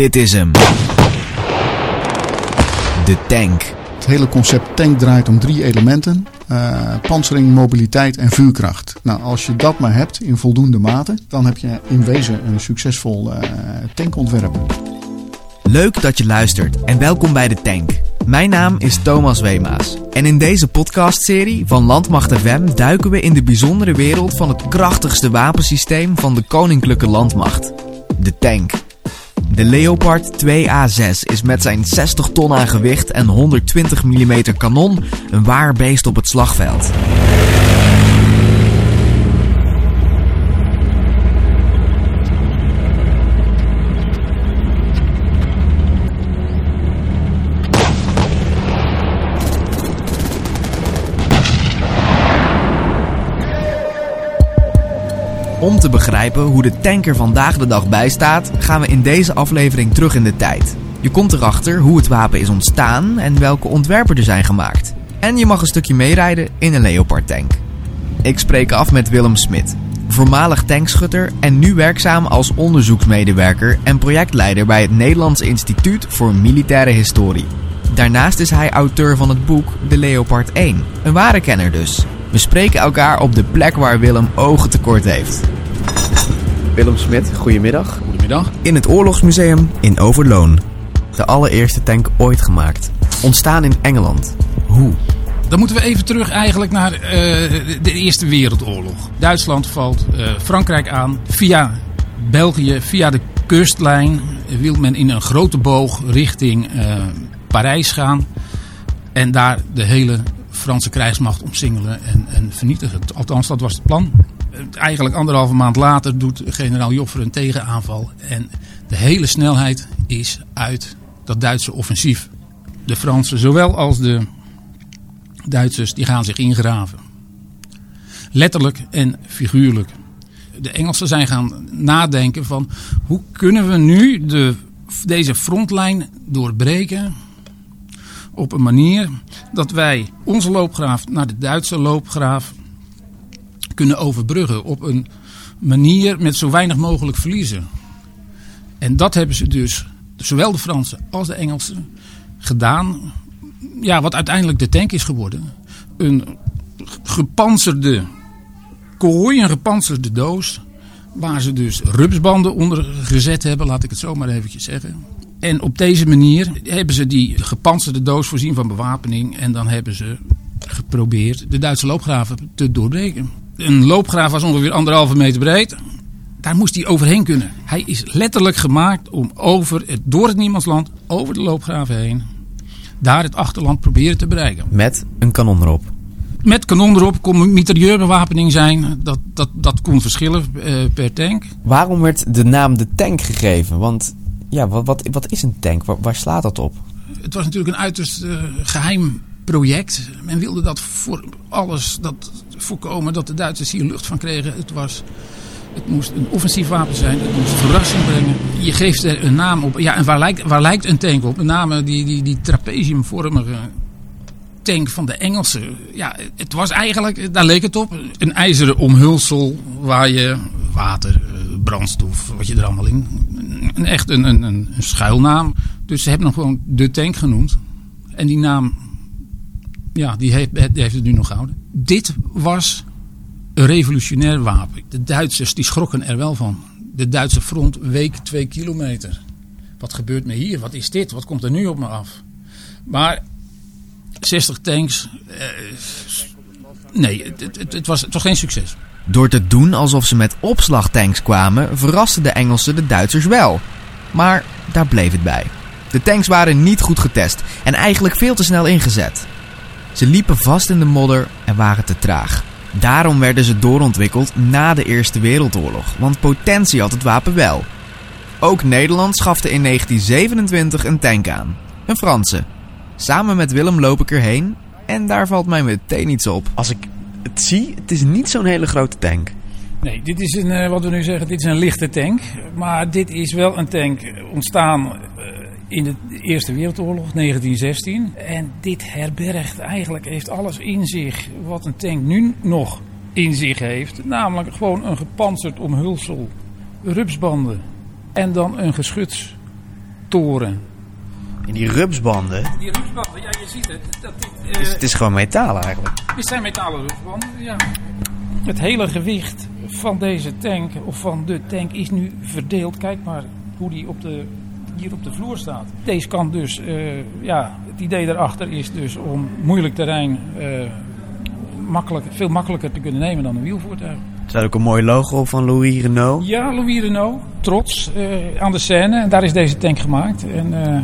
Dit is hem. De tank. Het hele concept tank draait om drie elementen: uh, pantsering, mobiliteit en vuurkracht. Nou, als je dat maar hebt in voldoende mate, dan heb je in wezen een succesvol uh, tankontwerp. Leuk dat je luistert en welkom bij de Tank. Mijn naam is Thomas Weemaas. En in deze podcastserie van Landmacht FM duiken we in de bijzondere wereld van het krachtigste wapensysteem van de Koninklijke Landmacht: de tank. De Leopard 2A6 is met zijn 60 ton aan gewicht en 120 mm kanon een waar beest op het slagveld. Om te begrijpen hoe de tanker vandaag de dag bijstaat, gaan we in deze aflevering terug in de tijd. Je komt erachter hoe het wapen is ontstaan en welke ontwerpen er zijn gemaakt. En je mag een stukje meerijden in een Leopard tank. Ik spreek af met Willem Smit, voormalig tankschutter en nu werkzaam als onderzoeksmedewerker en projectleider bij het Nederlands Instituut voor Militaire Historie. Daarnaast is hij auteur van het boek De Leopard 1, een ware kenner dus. We spreken elkaar op de plek waar Willem ogen tekort heeft. Willem Smit, goedemiddag. Goedemiddag. In het Oorlogsmuseum in Overloon. De allereerste tank ooit gemaakt. Ontstaan in Engeland. Hoe? Dan moeten we even terug eigenlijk naar uh, de Eerste Wereldoorlog. Duitsland valt uh, Frankrijk aan. Via België, via de kustlijn, wil men in een grote boog richting uh, Parijs gaan. En daar de hele Franse krijgsmacht omsingelen en, en vernietigen. Althans, dat was het plan. Eigenlijk anderhalve maand later doet generaal Joffre een tegenaanval. En de hele snelheid is uit dat Duitse offensief. De Fransen, zowel als de Duitsers, die gaan zich ingraven. Letterlijk en figuurlijk. De Engelsen zijn gaan nadenken van hoe kunnen we nu de, deze frontlijn doorbreken op een manier dat wij onze loopgraaf naar de Duitse loopgraaf kunnen overbruggen. Op een manier met zo weinig mogelijk verliezen. En dat hebben ze dus, zowel de Fransen als de Engelsen, gedaan. Ja, wat uiteindelijk de tank is geworden. Een gepanzerde kooi, een gepanzerde doos. Waar ze dus rupsbanden onder gezet hebben, laat ik het zo maar eventjes zeggen. En op deze manier hebben ze die gepantserde doos voorzien van bewapening. En dan hebben ze geprobeerd de Duitse loopgraven te doorbreken. Een loopgraaf was ongeveer anderhalve meter breed. Daar moest hij overheen kunnen. Hij is letterlijk gemaakt om over het, door het niemandsland, over de loopgraven heen, daar het achterland proberen te bereiken. Met een kanon erop. Met kanon erop kon mitrailleurbewapening zijn. Dat, dat, dat kon verschillen uh, per tank. Waarom werd de naam de tank gegeven? Want ja, wat, wat, wat is een tank? Waar, slaat dat op? Het was natuurlijk een uiterst uh, geheim project. Men wilde dat voor alles dat voorkomen dat de Duitsers hier lucht van kregen. Het, was, het moest een offensief wapen zijn. Het moest verrassing brengen. Je geeft er een naam op. Ja, en waar lijkt, waar lijkt een tank op? Met name die, die, die trapeziumvormige tank van de Engelsen. Ja, het was eigenlijk, daar leek het op, een ijzeren omhulsel waar je water, eh, brandstof, wat je er allemaal in. Echt een, een, een schuilnaam. Dus ze hebben nog gewoon de tank genoemd. En die naam, ja, die heeft, die heeft het nu nog gehouden. Dit was een revolutionair wapen. De Duitsers die schrokken er wel van. De Duitse front week twee kilometer. Wat gebeurt me hier? Wat is dit? Wat komt er nu op me af? Maar 60 tanks. Eh, nee, het, het, het, was, het was geen succes. Door te doen alsof ze met opslagtanks kwamen, verrasten de Engelsen de Duitsers wel. Maar daar bleef het bij. De tanks waren niet goed getest en eigenlijk veel te snel ingezet. Ze liepen vast in de modder en waren te traag. Daarom werden ze doorontwikkeld na de Eerste Wereldoorlog, want potentie had het wapen wel. Ook Nederland schafte in 1927 een tank aan. Een Franse. Samen met Willem loop ik erheen en daar valt mij meteen iets op. Als ik het zie, het is niet zo'n hele grote tank. Nee, dit is een, wat we nu zeggen, dit is een lichte tank. Maar dit is wel een tank ontstaan in de Eerste Wereldoorlog, 1916. En dit herbergt eigenlijk, heeft alles in zich wat een tank nu nog in zich heeft. Namelijk gewoon een gepantserd omhulsel, rupsbanden en dan een geschuts toren. En die rupsbanden, Die rupsbanden, ja, je ziet het. Dat dit, het is, het is gewoon metaal eigenlijk. dit zijn metalen rupsbanden, ja. Het hele gewicht van deze tank, of van de tank, is nu verdeeld. Kijk maar hoe die op de, hier op de vloer staat. Deze kan dus, eh, ja, het idee daarachter is dus om moeilijk terrein eh, makkelijk, veel makkelijker te kunnen nemen dan een wielvoertuig. Er staat ook een mooi logo op van Louis Renault. Ja, Louis Renault, trots eh, aan de scène. En daar is deze tank gemaakt. En eh,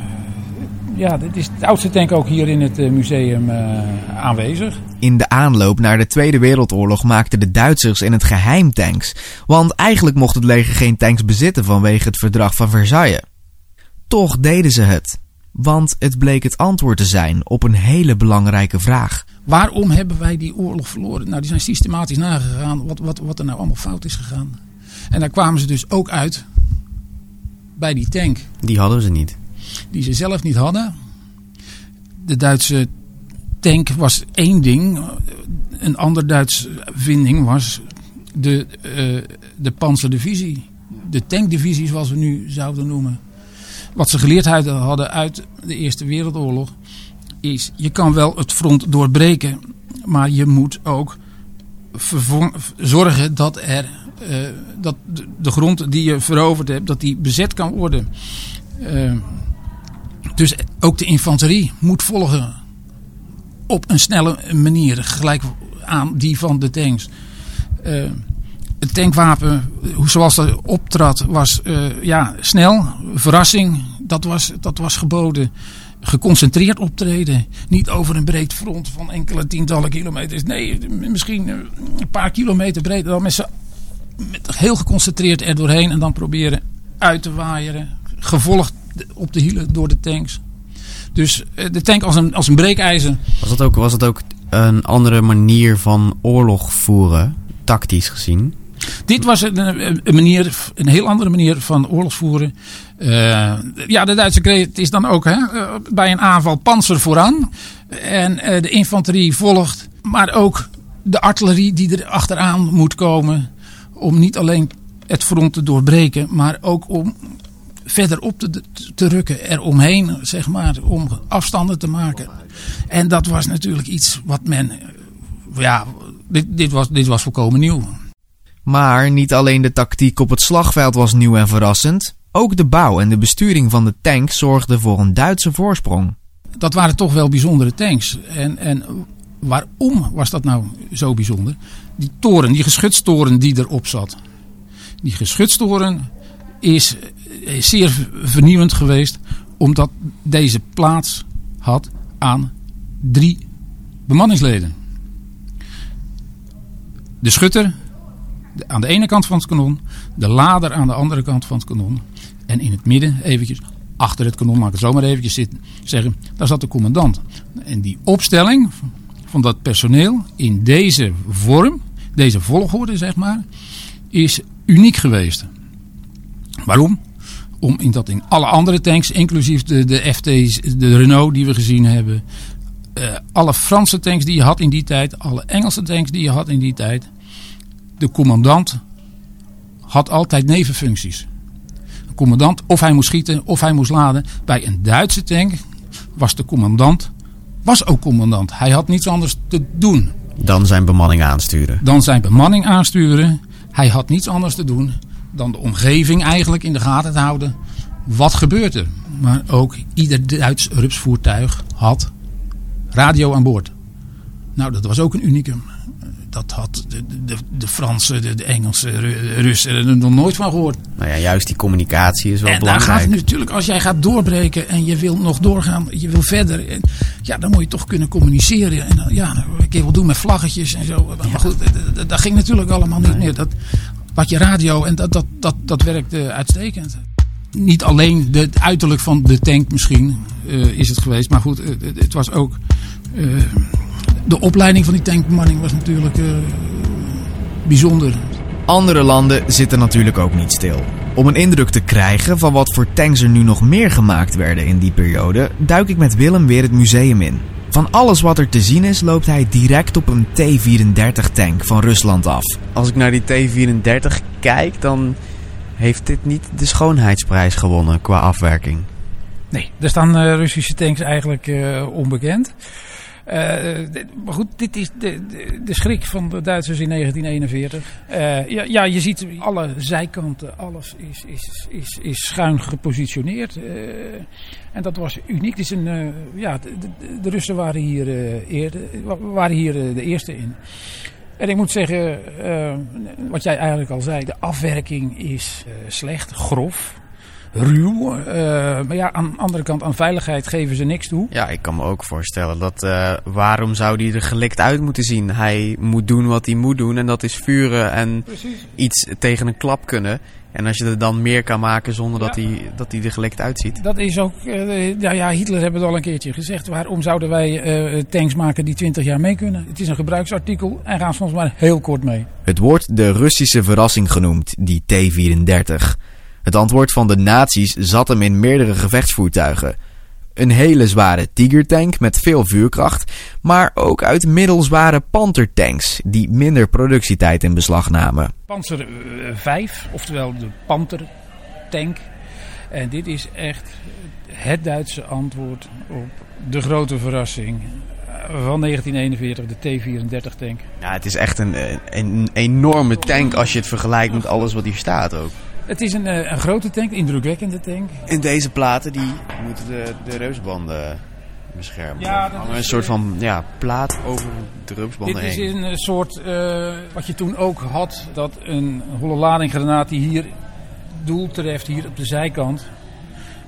ja, dit is de oudste tank ook hier in het eh, museum eh, aanwezig. In de aanloop naar de Tweede Wereldoorlog maakten de Duitsers in het geheim tanks. Want eigenlijk mocht het leger geen tanks bezitten vanwege het verdrag van Versailles. Toch deden ze het. Want het bleek het antwoord te zijn op een hele belangrijke vraag. Waarom hebben wij die oorlog verloren? Nou, die zijn systematisch nagegaan wat, wat, wat er nou allemaal fout is gegaan. En daar kwamen ze dus ook uit bij die tank Die hadden ze niet. Die ze zelf niet hadden. De Duitse tank was één ding. Een ander Duits vinding was de, eh de panzerdivisie. De tankdivisie zoals we nu zouden noemen. Wat ze geleerd hadden uit de Eerste Wereldoorlog is... je kan wel het front doorbreken, maar je moet ook zorgen dat, er, eh, dat de- de grond die je veroverd hebt, dat die bezet kan worden. Eh, dus ook de infanterie moet volgen op een snelle manier, gelijk aan die van de tanks. Eh, het tankwapen, zoals dat optrad, was eh, ja, snel, verrassing, dat was, dat was geboden. Geconcentreerd optreden, niet over een breed front van enkele tientallen kilometers. Nee, misschien eh, een paar kilometer breed, dan met heel geconcentreerd er doorheen en dan proberen uit te waaieren. Gevolgd op de hielen door de tanks. Dus eh, de tank als een, als een breekijzer. Was dat, ook, was dat ook een andere manier van oorlog voeren, tactisch gezien? Dit was een, een, een manier, een heel andere manier van oorlogsvoeren. Eh, ja, de Duitse kreeg het is dan ook hè, eh, bij een aanval panzer vooraan. En eh, de infanterie volgt. Maar ook de artillerie die er achteraan moet komen. Om niet alleen het front te doorbreken, maar ook om verder op te, te rukken. Eromheen, zeg maar, om afstanden te maken. En dat was natuurlijk iets wat men... eh, Ja, dit, dit, was, dit was volkomen nieuw. Maar niet alleen de tactiek op het slagveld was nieuw en verrassend. Ook de bouw en de besturing van de tank zorgden voor een Duitse voorsprong. dat waren toch wel bijzondere tanks. En, en waarom was dat nou zo bijzonder? Die toren, die geschutstoren die erop zat. Die geschutstoren is zeer vernieuwend geweest. Omdat deze plaats had aan drie bemanningsleden. De schutter aan de ene kant van het kanon. De lader aan de andere kant van het kanon. En in het midden eventjes achter het kanon, laat ik het zo maar eventjes zitten, zeggen, daar zat de commandant. En die opstelling van dat personeel in deze vorm, deze volgorde zeg maar, is uniek geweest. Waarom? Om in dat in alle andere tanks, inclusief de, de FT's, de Renault die we gezien hebben, eh, alle Franse tanks die je had in die tijd, alle Engelse tanks die je had in die tijd, de commandant had altijd nevenfuncties. Een commandant, of hij moest schieten, of hij moest laden. Bij een Duitse tank was de commandant, was ook commandant. Hij had niets anders te doen Dan zijn bemanning aansturen. dan zijn bemanning aansturen. Hij had niets anders te doen dan de omgeving eigenlijk in de gaten te houden. Wat gebeurt er? Maar ook ieder Duits rupsvoertuig had radio aan boord. Nou, dat was ook een unicum. Dat had de, de, de Fransen, de, de Engelsen, Ru- Russen er nog nooit van gehoord. Nou ja, juist die communicatie is wel En daar gaat belangrijk. het natuurlijk, als jij gaat doorbreken en je wil nog doorgaan, je wil verder. En, ja, dan moet je toch kunnen communiceren. En ja, kun je wel doen met vlaggetjes en zo. Maar goed, dat- dat, dat ging natuurlijk allemaal niet meer. Dat, wat je radio en dat, dat, dat, dat werkte uitstekend. Niet alleen de, het uiterlijk van de tank misschien eh, is het geweest. Maar goed, het, was ook... eh, de opleiding van die tankbemanning was natuurlijk eh, bijzonder. Andere landen zitten natuurlijk ook niet stil. Om een indruk te krijgen van wat voor tanks er nu nog meer gemaakt werden in die periode, duik ik met Willem weer het museum in. Van alles wat er te zien is, loopt hij direct op een T-34 tank van Rusland af. Als ik naar die T34 kijk, dan heeft dit niet de schoonheidsprijs gewonnen qua afwerking. Nee, er staan uh, Russische tanks eigenlijk uh, onbekend. Uh, maar goed, dit is de, de, de, schrik van de Duitsers in 1941. ja, ja, je ziet alle zijkanten, alles is, is, is, is schuin gepositioneerd. en dat was uniek. Is een, ja, de, de, Russen waren hier, eerder, waren hier de eerste in. En ik moet zeggen, wat jij eigenlijk al zei, de afwerking is slecht, grof ruw. Uh, maar ja, aan de andere kant, aan veiligheid geven ze niks toe. Ja, ik kan me ook voorstellen dat uh, waarom zou die er gelikt uit moeten zien? Hij moet doen wat hij moet doen en dat is vuren en Precies. iets tegen een klap kunnen. En als je er dan meer kan maken zonder dat, hij, dat hij er gelikt uitziet. Dat is ook, uh, ja, ja, Hitler hebben het al een keertje gezegd. Waarom zouden wij tanks maken die 20 jaar mee kunnen? Het is een gebruiksartikel en gaan soms maar heel kort mee. Het wordt de Russische verrassing genoemd, die T-34. Het antwoord van de nazi's zat hem in meerdere gevechtsvoertuigen. Een hele zware Tiger-tank met veel vuurkracht, maar ook uit middelzware Panther-tanks die minder productietijd in beslag namen. Panzer 5, eh, oftewel de Panther-tank. En dit is echt het Duitse antwoord op de grote verrassing van 1941, de T-34-tank. Ja, het is echt een, een enorme tank als je het vergelijkt met alles wat hier staat ook. Het is een, eh, een grote tank, indrukwekkende tank. En deze platen die moeten de, de reusbanden beschermen. Ja, dat is, een soort van ja, plaat over de reusbanden heen. Dit is een soort, uh, wat je toen ook had, dat een holle ladinggranaat die hier doel treft, hier op de zijkant,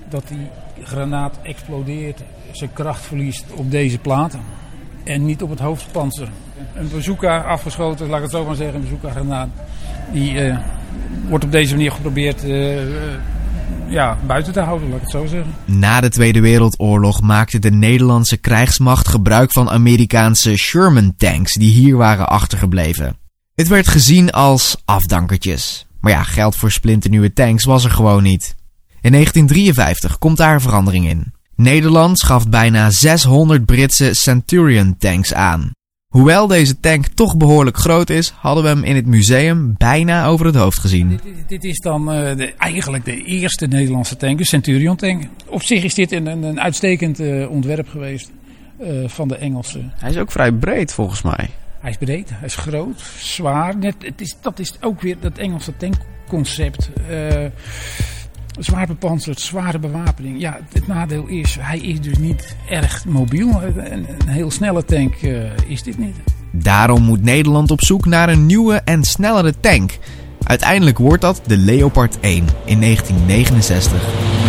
dat die granaat explodeert, zijn kracht verliest op deze platen. En niet op het hoofdpanzer. Een bazooka afgeschoten, laat ik het zo maar zeggen, een bazooka granaat. Die uh, wordt op deze manier geprobeerd uh, ja, buiten te houden, laat ik het zo zeggen. Na de Tweede Wereldoorlog maakte de Nederlandse krijgsmacht gebruik van Amerikaanse Sherman tanks die hier waren achtergebleven. Het werd gezien als afdankertjes. Maar ja, geld voor splinternieuwe tanks was er gewoon niet. In 1953 komt daar verandering in. Nederland schaft bijna 600 Britse Centurion tanks aan. Hoewel deze tank toch behoorlijk groot is, hadden we hem in het museum bijna over het hoofd gezien. Dit, dit is dan uh, de, eigenlijk de eerste Nederlandse tank, de Centurion tank. Op zich is dit een, een, uitstekend uh, ontwerp geweest uh, van de Engelsen. Hij is ook vrij breed volgens mij. Hij is breed, hij is groot, zwaar. Net, het is, dat is ook weer dat Engelse tankconcept zwaar bepanserd, zware bewapening. Ja, het nadeel is, hij is dus niet erg mobiel. Een, een heel snelle tank uh, is dit niet. Daarom moet Nederland op zoek naar een nieuwe en snellere tank. Uiteindelijk wordt dat de Leopard 1 in 1969.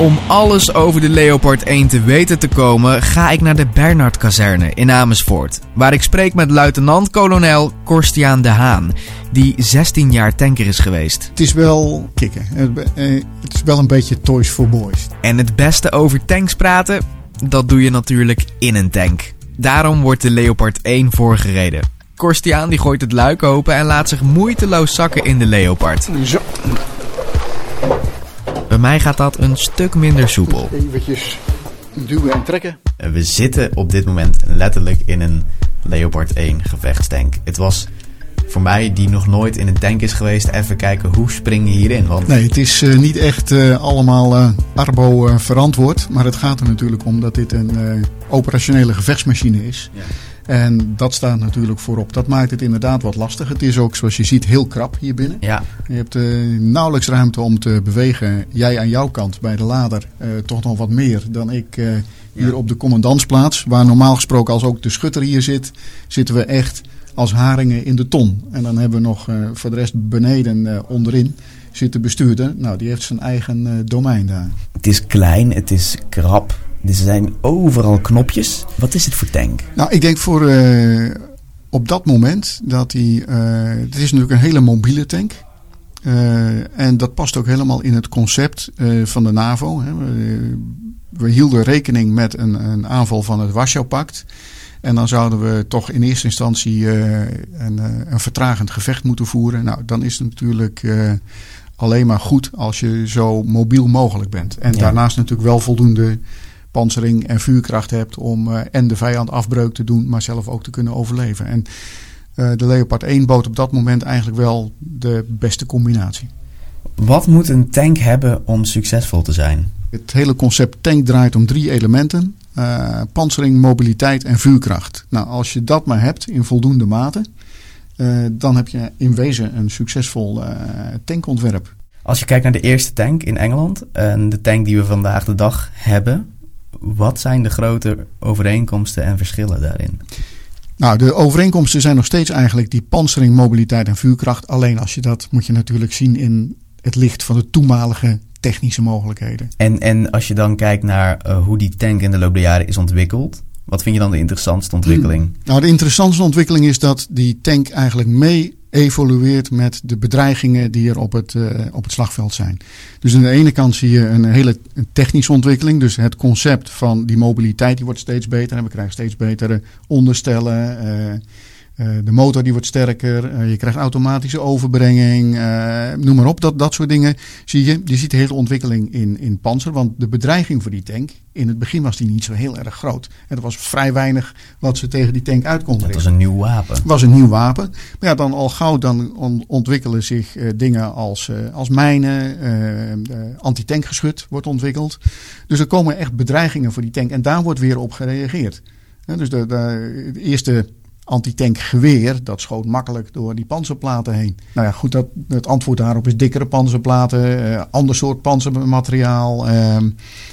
Om alles over de Leopard 1 te weten te komen, ga ik naar de Bernhard-kazerne in Amersfoort. Waar ik spreek met luitenant-kolonel Korstiaan de Haan, die 16 jaar tanker is geweest. Het is wel kicken. Eh, het is wel een beetje toys for boys. En het beste over tanks praten, dat doe je natuurlijk in een tank. Daarom wordt de Leopard 1 voorgereden. Korstiaan die gooit het luik open en laat zich moeiteloos zakken in de Leopard. Zo. Bij mij gaat dat een stuk minder soepel. Eventjes duwen en trekken. We zitten op dit moment letterlijk in een Leopard 1 gevechtstank. Het was voor mij, die nog nooit in een tank is geweest, even kijken hoe spring je hierin. Want... Nee, het is uh, niet echt uh, allemaal uh, Arbo verantwoord. Maar het gaat er natuurlijk om dat dit een operationele gevechtsmachine is. Ja. En dat staat natuurlijk voorop. Dat maakt het inderdaad wat lastig. Het is ook, zoals je ziet, heel krap hier binnen. Ja. Je hebt uh, nauwelijks ruimte om te bewegen. Jij aan jouw kant bij de lader uh, toch nog wat meer dan ik uh, hier ja. op de commandantsplaats. Waar normaal gesproken als ook de schutter hier zit, zitten we echt als haringen in de ton. En dan hebben we nog voor de rest beneden onderin zit de bestuurder. Nou, die heeft zijn eigen domein daar. Het is klein, het is krap. Er zijn overal knopjes. Wat is het voor tank? Nou, ik denk voor uh, op dat moment dat hij. Uh, het is natuurlijk een hele mobiele tank. Uh, en dat past ook helemaal in het concept van de NAVO. Hè. We, we, hielden rekening met een, een aanval van het Warschau-pact. En dan zouden we toch in eerste instantie een, een vertragend gevecht moeten voeren. Nou, dan is het natuurlijk alleen maar goed als je zo mobiel mogelijk bent. En ja. daarnaast natuurlijk wel voldoende panzering en vuurkracht hebt om uh, en de vijand afbreuk te doen, maar zelf ook te kunnen overleven. En uh, de Leopard 1 bood op dat moment eigenlijk wel de beste combinatie. Wat moet een tank hebben om succesvol te zijn? Het hele concept tank draait om drie elementen. Uh, pansering, mobiliteit en vuurkracht. Nou, als je dat maar hebt in voldoende mate, dan heb je in wezen een succesvol tankontwerp. Als je kijkt naar de eerste tank in Engeland en de tank die we vandaag de dag hebben, wat zijn de grote overeenkomsten en verschillen daarin? Nou, de overeenkomsten zijn nog steeds eigenlijk die pansering, mobiliteit en vuurkracht. Alleen als je dat moet je natuurlijk zien in het licht van de toenmalige technische mogelijkheden. En, en als je dan kijkt naar uh, hoe die tank in de loop der jaren is ontwikkeld, wat vind je dan de interessantste ontwikkeling? Hmm. Nou, de interessantste ontwikkeling is dat die tank eigenlijk mee evolueert met de bedreigingen die er op het, uh, op het slagveld zijn. Dus aan de ene kant zie je een hele technische ontwikkeling. Dus het concept van die mobiliteit die wordt steeds beter. En we krijgen steeds betere onderstellen. Uh, de motor die wordt sterker. Uh, je krijgt automatische overbrenging. Uh, noem maar op. Dat, dat soort dingen zie je. Je ziet de hele ontwikkeling in, in Panzer. Want de bedreiging voor die tank. In het begin was die niet zo heel erg groot. En er was vrij weinig wat ze tegen die tank uit konden Het was een nieuw wapen. Het was een nieuw wapen. Maar ja, dan al gauw dan on, ontwikkelen zich dingen als, als mijnen. antitankgeschut wordt ontwikkeld. Dus er komen echt bedreigingen voor die tank. En daar wordt weer op gereageerd. dus de, de, de eerste antitankgeweer, dat schoot makkelijk door die panzerplaten heen. Nou ja, goed, dat, het antwoord daarop is dikkere panzerplaten, uh, ander soort panzermateriaal. Uh,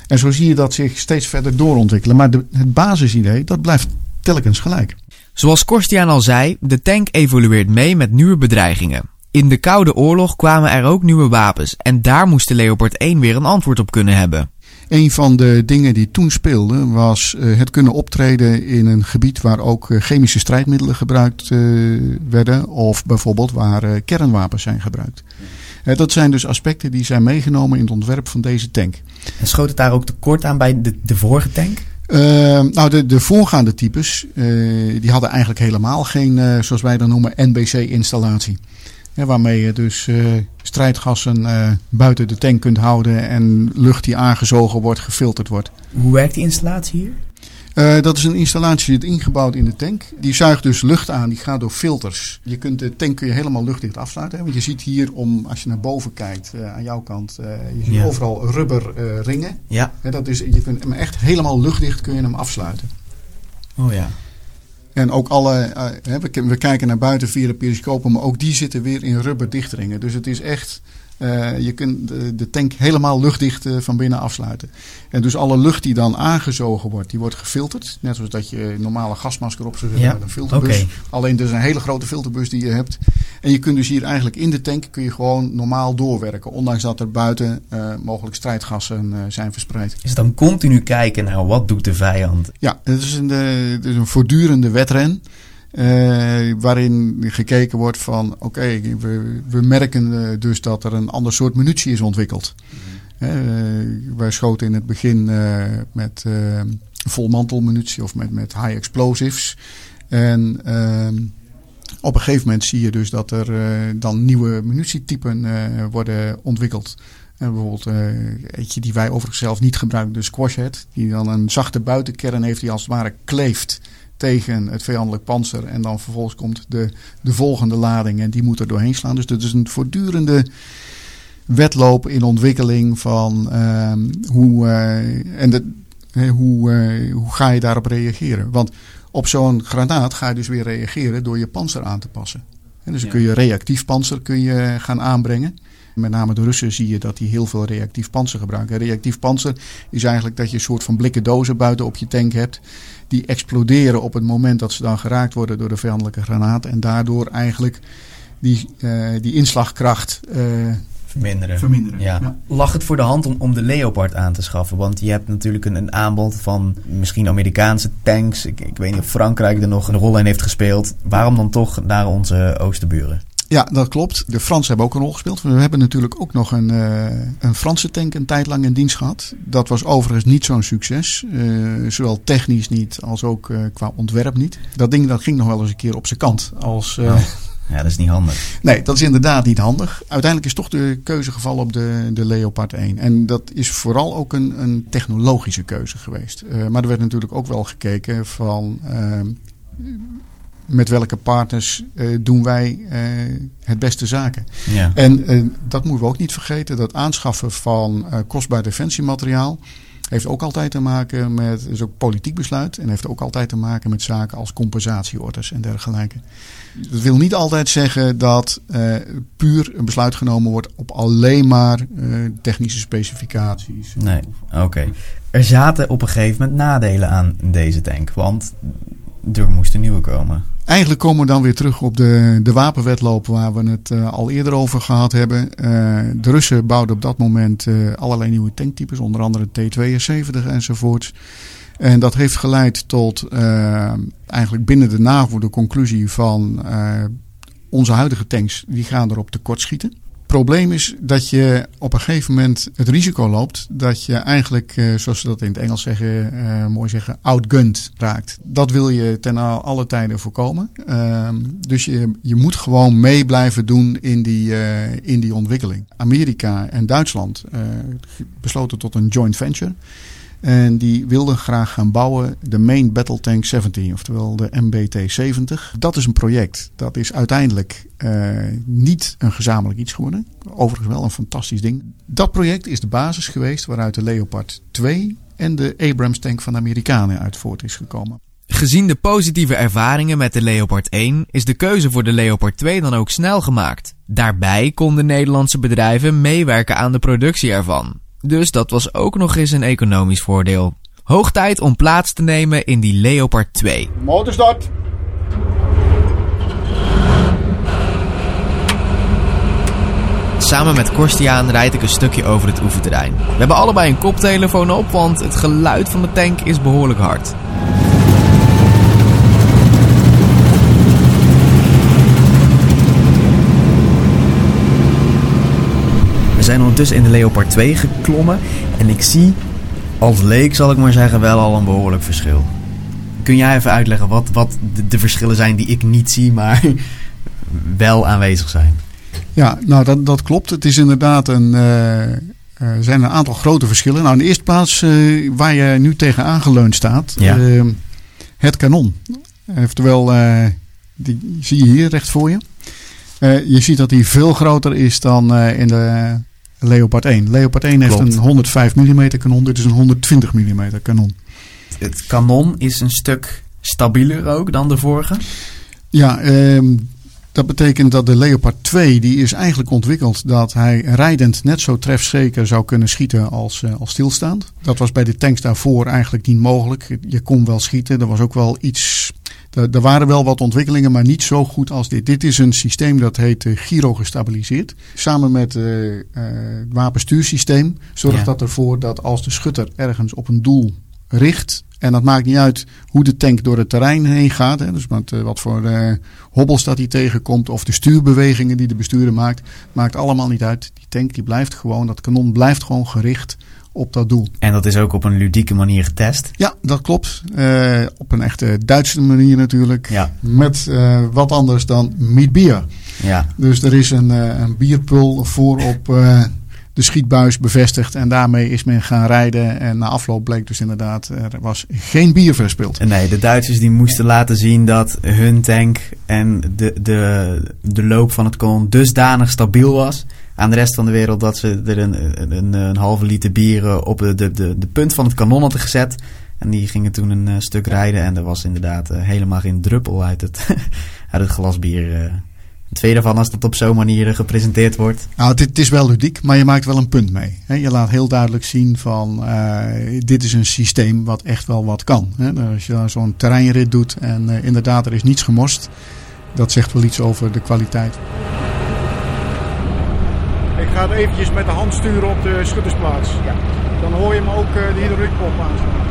en zo zie je dat zich steeds verder doorontwikkelen. Maar het basisidee, dat blijft telkens gelijk. Zoals Korstiaan al zei, de tank evolueert mee met nieuwe bedreigingen. In de Koude Oorlog kwamen er ook nieuwe wapens en daar moest de Leopard 1 weer een antwoord op kunnen hebben. Een van de dingen die toen speelden was uh, het kunnen optreden in een gebied waar ook uh, chemische strijdmiddelen gebruikt uh, werden. Of bijvoorbeeld waar kernwapens zijn gebruikt. dat zijn dus aspecten die zijn meegenomen in het ontwerp van deze tank. En schoot het daar ook tekort aan bij de, de vorige tank? nou, de, de voorgaande types die hadden eigenlijk helemaal geen, zoals wij dat noemen, NBC-installatie. Ja, waarmee je dus strijdgassen uh, buiten de tank kunt houden en lucht die aangezogen wordt, gefilterd wordt. Hoe werkt die installatie hier? Uh, dat is een installatie die ingebouwd in de tank. Die zuigt dus lucht aan, die gaat door filters. Je kunt de tank kun je helemaal luchtdicht afsluiten. Hè? Want je ziet hier, om, als je naar boven kijkt, aan jouw kant, je ziet ja. overal rubber ringen. Ja. dat is, je kunt hem echt helemaal luchtdicht kun je hem afsluiten. Oh ja. En ook alle, uh, we, kijken naar buiten via de periscopen, maar ook die zitten weer in rubber dichtringen. Dus het is echt, uh, je kunt de, de, tank helemaal luchtdicht uh, van binnen afsluiten. En dus alle lucht die dan aangezogen wordt, die wordt gefilterd. Net zoals dat je een normale gasmasker op zou zetten ja, met een filterbus. Okay. Alleen is een hele grote filterbus die je hebt. En je kunt dus hier eigenlijk in de tank kun je gewoon normaal doorwerken. Ondanks dat er buiten uh, mogelijk strijdgassen zijn verspreid. Is dan continu kijken naar wat doet de vijand? Ja, het is een, het is een voortdurende wedren. Uh, waarin gekeken wordt van oké, okay, we, we merken dus dat er een ander soort munitie is ontwikkeld. Mm -hmm. wij schoten in het begin met volmantelmunitie of met, met high explosives. En ehm, op een gegeven moment zie je dus dat er uh, dan nieuwe munitietypen uh, worden ontwikkeld. En bijvoorbeeld uh, eentje die wij overigens zelf niet gebruiken, de squashhead. Die dan een zachte buitenkern heeft die als het ware kleeft tegen het vijandelijk panzer. En dan vervolgens komt de, de volgende lading en die moet er doorheen slaan. Dus dat is een voortdurende wedloop in ontwikkeling van hoe, en de, hoe, hoe ga je daarop reageren. Want op zo'n granaat ga je dus weer reageren door je panzer aan te passen. En dus dan kun je reactief panzer kun je gaan aanbrengen. Met name de Russen zie je dat die heel veel reactief panzer gebruiken. Reactief panzer is eigenlijk dat je een soort van blikken dozen buiten op je tank hebt. Die exploderen op het moment dat ze dan geraakt worden door de vijandelijke granaat. En daardoor eigenlijk die, uh, die inslagkracht uh, verminderen. verminderen. Ja. ja. Lag het voor de hand om, om de Leopard aan te schaffen? Want je hebt natuurlijk een, een aanbod van misschien Amerikaanse tanks. Ik, ik weet niet of Frankrijk er nog een rol in heeft gespeeld. Waarom dan toch naar onze oosterburen? Ja, dat klopt. De Fransen hebben ook een rol gespeeld. We hebben natuurlijk ook nog een, uh, een Franse tank een tijd lang in dienst gehad. Dat was overigens niet zo'n succes. Uh, zowel technisch niet als ook uh, qua ontwerp niet. Dat ding dat ging nog wel eens een keer op zijn kant. Als, oh. Ja, dat is niet handig. Nee, dat is inderdaad niet handig. Uiteindelijk is toch de keuze gevallen op de, de Leopard 1. En dat is vooral ook een, een technologische keuze geweest. Maar er werd natuurlijk ook wel gekeken van... Met welke partners eh, doen wij eh, het beste zaken. Ja. En eh, dat moeten we ook niet vergeten. Dat aanschaffen van kostbaar defensiemateriaal heeft ook altijd te maken met, is ook politiek besluit. En heeft ook altijd te maken met zaken als compensatieorders en dergelijke. Dat wil niet altijd zeggen dat puur een besluit genomen wordt op alleen maar technische specificaties. Nee, oké. Er zaten op een gegeven moment nadelen aan deze tank. Want er moesten nieuwe komen. Eigenlijk komen we dan weer terug op de, de wapenwetloop waar we het eh, al eerder over gehad hebben. Eh, de Russen bouwden op dat moment eh, allerlei nieuwe tanktypes, onder andere T-72 enzovoorts. En dat heeft geleid tot eigenlijk binnen de NAVO de conclusie van onze huidige tanks, die gaan erop tekort schieten. Probleem is dat je op een gegeven moment het risico loopt dat je eigenlijk, eh, zoals ze dat in het Engels zeggen, eh, mooi zeggen, outgunned raakt. Dat wil je ten alle tijden voorkomen. Ehm, dus je, je moet gewoon mee blijven doen in die, eh, in die ontwikkeling. Amerika en Duitsland besloten tot een joint venture. En die wilden graag gaan bouwen de Main Battle Tank 70, oftewel de MBT-70. Dat is een project. Dat is uiteindelijk eh, niet een gezamenlijk iets geworden. Overigens wel een fantastisch ding. Dat project is de basis geweest waaruit de Leopard 2 en de Abrams tank van de Amerikanen uit voort is gekomen. Gezien de positieve ervaringen met de Leopard 1 is de keuze voor de Leopard 2 dan ook snel gemaakt. Daarbij konden Nederlandse bedrijven meewerken aan de productie ervan. Dus dat was ook nog eens een economisch voordeel. Hoog tijd om plaats te nemen in die Leopard 2. Motorstart! Samen met Korstiaan rijd ik een stukje over het oefenterrein. We hebben allebei een koptelefoon op, want het geluid van de tank is behoorlijk hard. Zijn ondertussen in de Leopard 2 geklommen. En ik zie, als leek zal ik maar zeggen, wel al een behoorlijk verschil. Kun jij even uitleggen wat, wat de, verschillen zijn die ik niet zie, maar wel aanwezig zijn? Ja, nou dat, dat klopt. Het is inderdaad een. eh, er zijn een aantal grote verschillen. Nou, in de eerste plaats eh, waar je nu tegen aangeleund staat. Ja. eh, het kanon. Oftewel, eh, die zie je hier recht voor je. Eh, je ziet dat die veel groter is dan eh, in de Leopard 1. Leopard 1 heeft een 105 mm kanon. Dit is een 120 mm kanon. Het kanon is een stuk stabieler ook dan de vorige. Ja, ehm, dat betekent dat de Leopard 2 die is eigenlijk ontwikkeld dat hij rijdend net zo trefzeker zou kunnen schieten als, eh, als stilstaand. Dat was bij de tanks daarvoor eigenlijk niet mogelijk. Je kon wel schieten, er was ook wel iets. Er, er waren wel wat ontwikkelingen, maar niet zo goed als dit. Dit is een systeem dat heet eh, gyro gestabiliseerd. Samen met eh, eh, het wapenstuursysteem zorgt Ja. dat ervoor dat als de schutter ergens op een doel richt. En dat maakt niet uit hoe de tank door het terrein heen gaat. Hè, dus wat, eh, wat voor eh, hobbels dat hij tegenkomt. Of de stuurbewegingen die de bestuurder maakt. Maakt allemaal niet uit. Die tank die blijft gewoon, dat kanon blijft gewoon gericht op dat doel. En dat is ook op een ludieke manier getest. Ja, dat klopt. Eh, op een echte Duitse manier natuurlijk. Ja, Met eh, wat anders dan meat bier. ja. Dus er is een, eh, een bierpul voor op de schietbuis bevestigd. En daarmee is men gaan rijden. En na afloop bleek dus inderdaad, er was geen bier verspild. Nee, de Duitsers die moesten laten zien dat hun tank en de, de, de loop van het kanon dusdanig stabiel was aan de rest van de wereld dat ze er een, een, een, halve liter bier eh, op de, de, de, punt van het kanon hadden gezet. En die gingen toen een eh, stuk rijden en er was inderdaad eh, helemaal geen druppel uit het, uit het glas bier. Het tweede van als dat op zo'n manier gepresenteerd wordt. Nou, het, het is wel ludiek, maar je maakt wel een punt mee. Je laat heel duidelijk zien van dit is een systeem wat echt wel wat kan. Als je zo'n terreinrit doet en inderdaad er is niets gemorst. Dat zegt wel iets over de kwaliteit. Ik ga het eventjes met de hand sturen op de schuttersplaats. Dan hoor je hem ook eh, de hydrauliekpomp aanstaan.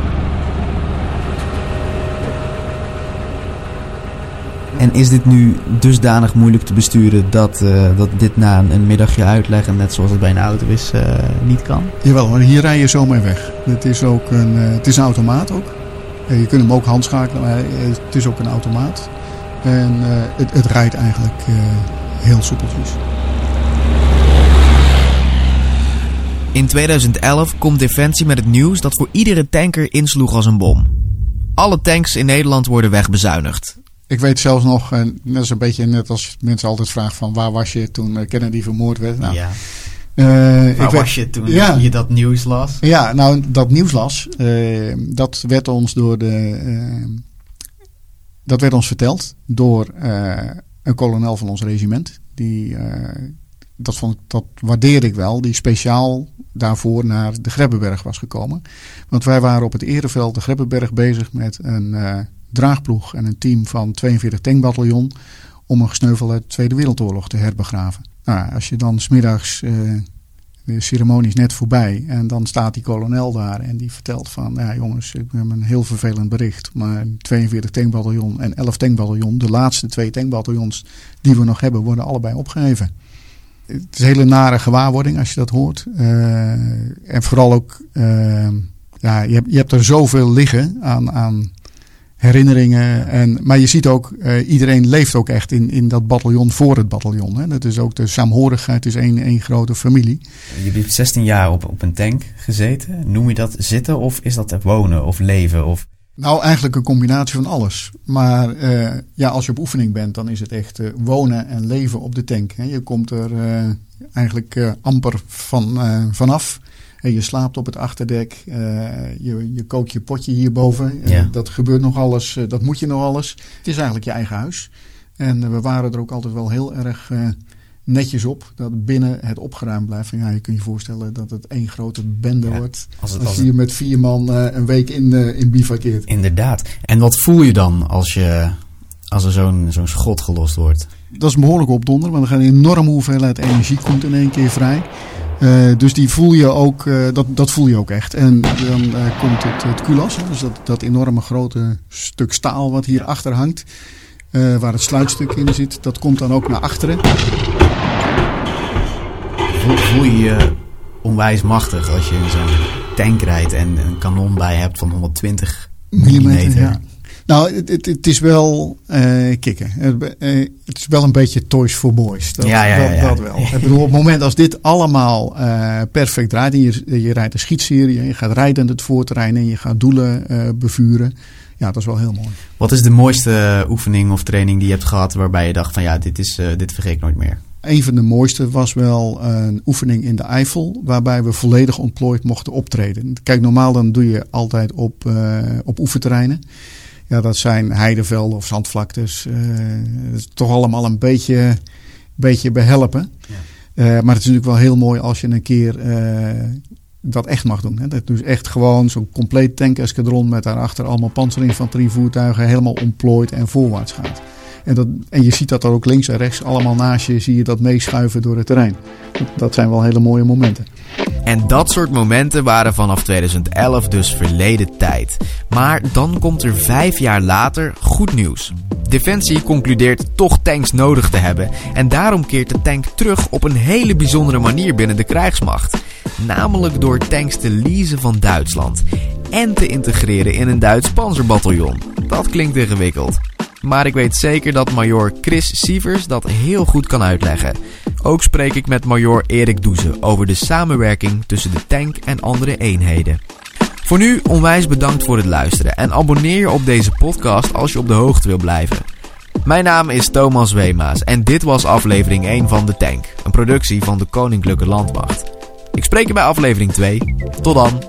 En is dit nu dusdanig moeilijk te besturen dat, eh, dat dit na een, een middagje uitleggen, net zoals het bij een auto is, eh, niet kan? Jawel, maar hier rij je zo mee weg. Het is ook een, eh, het is een automaat ook. Je kunt hem ook handschakelen, maar het is ook een automaat. En eh, het, het rijdt eigenlijk eh, heel soepeltjes. In 2011 komt Defensie met het nieuws dat voor iedere tanker insloeg als een bom. Alle tanks in Nederland worden wegbezuinigd. Ik weet zelfs nog, en dat is een beetje net als mensen altijd vragen van waar was je toen eh, Kennedy vermoord werd. Nou, ja. eh, Waar ik weet- was je toen Ja. je dat nieuws las? Ja, nou dat nieuws las, eh, dat werd ons door de, dat werd ons verteld door een kolonel van ons regiment. Die, dat, vond, dat waardeerde ik wel, die speciaal daarvoor naar de Grebbeberg was gekomen. Want wij waren op het Ereveld de Grebbeberg bezig met een eh, draagploeg en een team van 42 tankbataljon om een gesneuvelde uit de Tweede Wereldoorlog te herbegraven. Nou, als je dan smiddags eh de ceremonie is net voorbij. En dan staat die kolonel daar en die vertelt van... Ja jongens, ik heb een heel vervelend bericht. Maar 42 tankbataljon en 11 tankbataljon... de laatste twee tankbataljons die we nog hebben... worden allebei opgeheven. Het is een hele nare gewaarwording als je dat hoort. Eh, en vooral ook... eh, ja, je, hebt, je hebt er zoveel liggen aan... aan herinneringen. En, maar je ziet ook, eh, iedereen leeft ook echt in, in dat bataljon voor het bataljon. Hè. Dat is ook de saamhorigheid, is één, één grote familie. Je hebt 16 jaar op, op een tank gezeten. Noem je dat zitten of is dat wonen of leven? Of... Nou, eigenlijk een combinatie van alles. Maar eh, ja, als je op oefening bent, dan is het echt eh, wonen en leven op de tank. Hè. Je komt er eh, eigenlijk amper van, vanaf. En je slaapt op het achterdek. je, je kookt je potje hierboven. Ja. dat gebeurt nog alles. dat moet je nog alles. Het is eigenlijk je eigen huis. En we waren er ook altijd wel heel erg netjes op. Dat binnen het opgeruimd blijft. Van, ja, je kunt je voorstellen dat het één grote bende Ja, wordt. Als het, Als als je met vier man eh, een week in, eh in bivakkeert. Inderdaad. En wat voel je dan als, je, als er zo'n zo'n schot gelost wordt? Dat is behoorlijk opdonder, want er gaat een enorme hoeveelheid energie komt in één keer vrij. Eh, dus die voel je ook, dat, dat voel je ook echt. En dan komt het, het kulas, dus dat, dat enorme grote stuk staal wat hier achter hangt. Eh, waar het sluitstuk in zit, dat komt dan ook naar achteren. Voel, je je onwijs machtig als je in zo'n tank rijdt en een kanon bij hebt van 120 Millimeter, millimeter? ja. Nou, het, het, het is wel eh, kicken. Het, eh, het is wel een beetje toys for boys. Dat, Ja, ja, ja, dat, wel. Ik bedoel, op het moment als dit allemaal perfect draait... en je, je rijdt een schietserie... en je gaat rijden het voorterrein... en je gaat doelen bevuren... ja, dat is wel heel mooi. Wat is de mooiste oefening of training die je hebt gehad waarbij je dacht van ja, dit, is, eh, dit vergeet ik nooit meer? Een van de mooiste was wel een oefening in de Eifel... waarbij we volledig ontplooid mochten optreden. Kijk, normaal dan doe je altijd op, eh, op oefenterreinen... Ja, dat zijn heidevelden of zandvlaktes. eh, dat is toch allemaal een beetje, beetje behelpen. Eh, maar het is natuurlijk wel heel mooi als je een keer eh, dat echt mag doen. Hè. Dat dus echt gewoon zo'n compleet tankeskadron met daarachter allemaal panzerinfanterievoertuigen helemaal ontplooid en voorwaarts gaat. En, dat, en je ziet dat er ook links en rechts allemaal naast je zie je dat meeschuiven door het terrein. Dat zijn wel hele mooie momenten. En dat soort momenten waren vanaf 2011 dus verleden tijd. Maar dan komt er vijf jaar later goed nieuws. Defensie concludeert toch tanks nodig te hebben en daarom keert de tank terug op een hele bijzondere manier binnen de krijgsmacht. Namelijk door tanks te leasen van Duitsland en te integreren in een Duits panzerbataljon. Dat klinkt ingewikkeld. Maar ik weet zeker dat major Chris Sievers dat heel goed kan uitleggen. Ook spreek ik met major Erik Doeze over de samenwerking tussen de tank en andere eenheden. Voor nu onwijs bedankt voor het luisteren en abonneer je op deze podcast als je op de hoogte wil blijven. Mijn naam is Thomas Weemaas en dit was aflevering 1 van De Tank, een productie van de Koninklijke Landmacht. Ik spreek je bij aflevering 2. Tot dan!